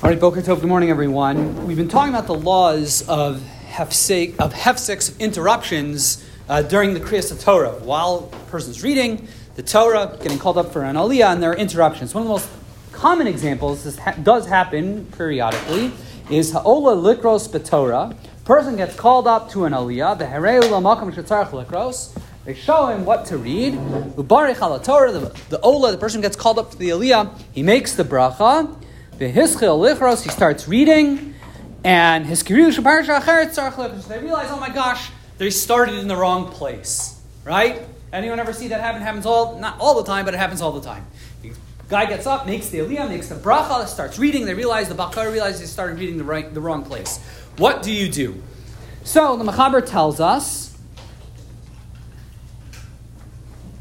All right, Boker Tov, good morning, everyone. We've been talking about the laws of hefsek, of hefseks, interruptions uh, during the Kriyas Torah. While a person's reading the Torah, getting called up for an aliyah, and there are interruptions. One of the most common examples, this ha- does happen periodically, is ha'ola likros b'Torah. Person gets called up to an aliyah, the hereu makam shetzarach likros. They show him what to read. Ubarich ala Torah, the, the ola, the person gets called up to the aliyah, he makes the bracha. Lichros, he starts reading, and his kirush parsha acheret They realize, oh my gosh, they started in the wrong place, right? Anyone ever see that happen? It happens all not all the time, but it happens all the time. The guy gets up, makes the aliyah, makes the bracha, starts reading. They realize the bakar realizes he started reading the right, the wrong place. What do you do? So the Machaber tells us.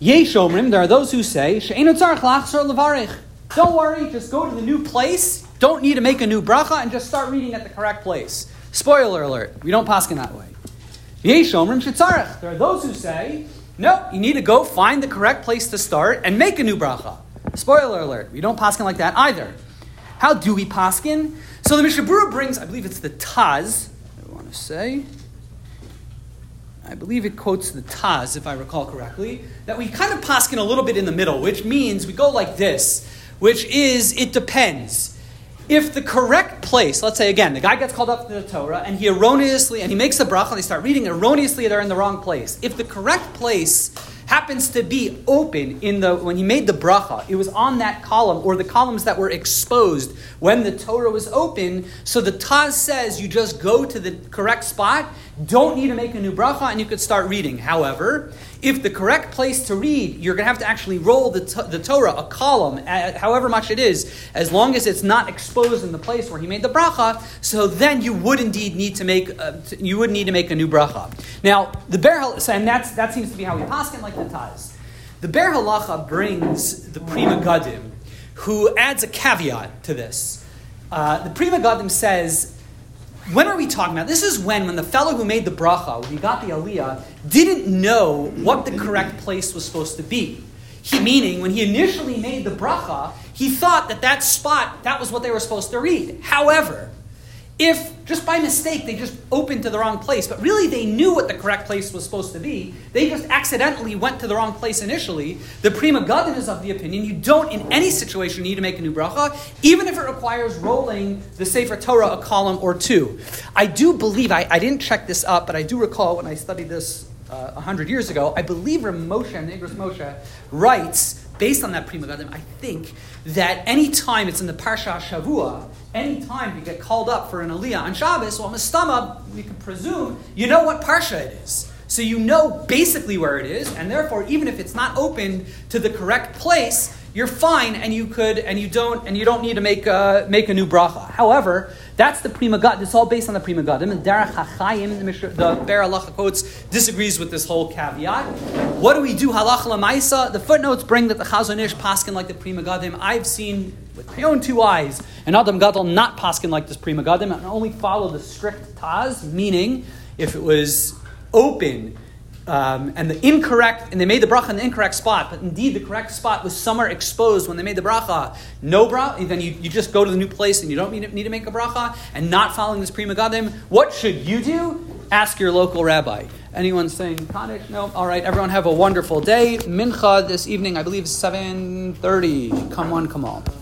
Yeshomrim, there are those who say, She'enu tzarch lachzor levarich. Don't worry, just go to the new place. Don't need to make a new bracha and just start reading at the correct place. Spoiler alert, we don't paskin that way. There are those who say, no, you need to go find the correct place to start and make a new bracha. Spoiler alert, we don't paskin like that either. How do we paskin? So the Mishnah Berurah brings, I believe it's the Taz, I want to say. I believe it quotes the Taz, if I recall correctly, that we kind of paskin a little bit in the middle, which means we go like this which is it depends. If the correct place, let's say again, the guy gets called up to the Torah and he erroneously, and he makes the bracha and they start reading, erroneously they're in the wrong place. If the correct place happens to be open in the when he made the bracha. It was on that column or the columns that were exposed when the Torah was open. So the Taz says you just go to the correct spot, don't need to make a new bracha, and you could start reading. However, if the correct place to read, you're going to have to actually roll the, the Torah, a column, however much it is, as long as it's not exposed in the place where he made the bracha. So then you would indeed need to make a, you would need to make a new bracha. Now the Ber and that's that seems to be how we pass it, like the Taz. The Biur Halacha brings the Prima Megadim, who adds a caveat to this. Uh, the Prima Megadim says when are we talking about? This is when, when the fellow who made the bracha, when he got the aliyah, didn't know what the correct place was supposed to be. He, meaning, when he initially made the bracha, he thought that that spot, that was what they were supposed to read. However, if just by mistake they just opened to the wrong place, but really they knew what the correct place was supposed to be, they just accidentally went to the wrong place initially. The prima Megadim is of the opinion you don't in any situation need to make a new bracha, even if it requires rolling the Sefer Torah a column or two. I do believe, I, I didn't check this up, but I do recall when I studied this uh, 100 years ago, I believe Moshe, Igros Moshe, writes based on that prima Megadim, I think that any time it's in the Parsha Shavua, any time you get called up for an Aliyah on Shabbos, well, Mistama, we can presume you know what Parsha it is. So you know basically where it is, and therefore, even if it's not open to the correct place, you're fine, and you could, and you don't, and you don't need to make a, make a new bracha. However, that's the Prima God. It's all based on the Prima Megadim. And Derech the, the Biur Halacha quotes, disagrees with this whole caveat. What do we do? Halacha Lamaisa. The footnotes bring that the Chazon Ish paskin like the Pri Megadim. I've seen with my own two eyes and Adam Gadol not paskin like this Prima Megadim and only follow the strict Taz, meaning if it was open um, and the incorrect, and they made the bracha in the incorrect spot, but indeed the correct spot was somewhere exposed when they made the bracha. No bracha, then you, you just go to the new place and you don't need to, need to make a bracha, and not following this Pri Megadim. What should you do? Ask your local rabbi. Anyone saying Kaddish? No? All right, everyone have a wonderful day. Mincha this evening, I believe, 7.30. Come on, come all.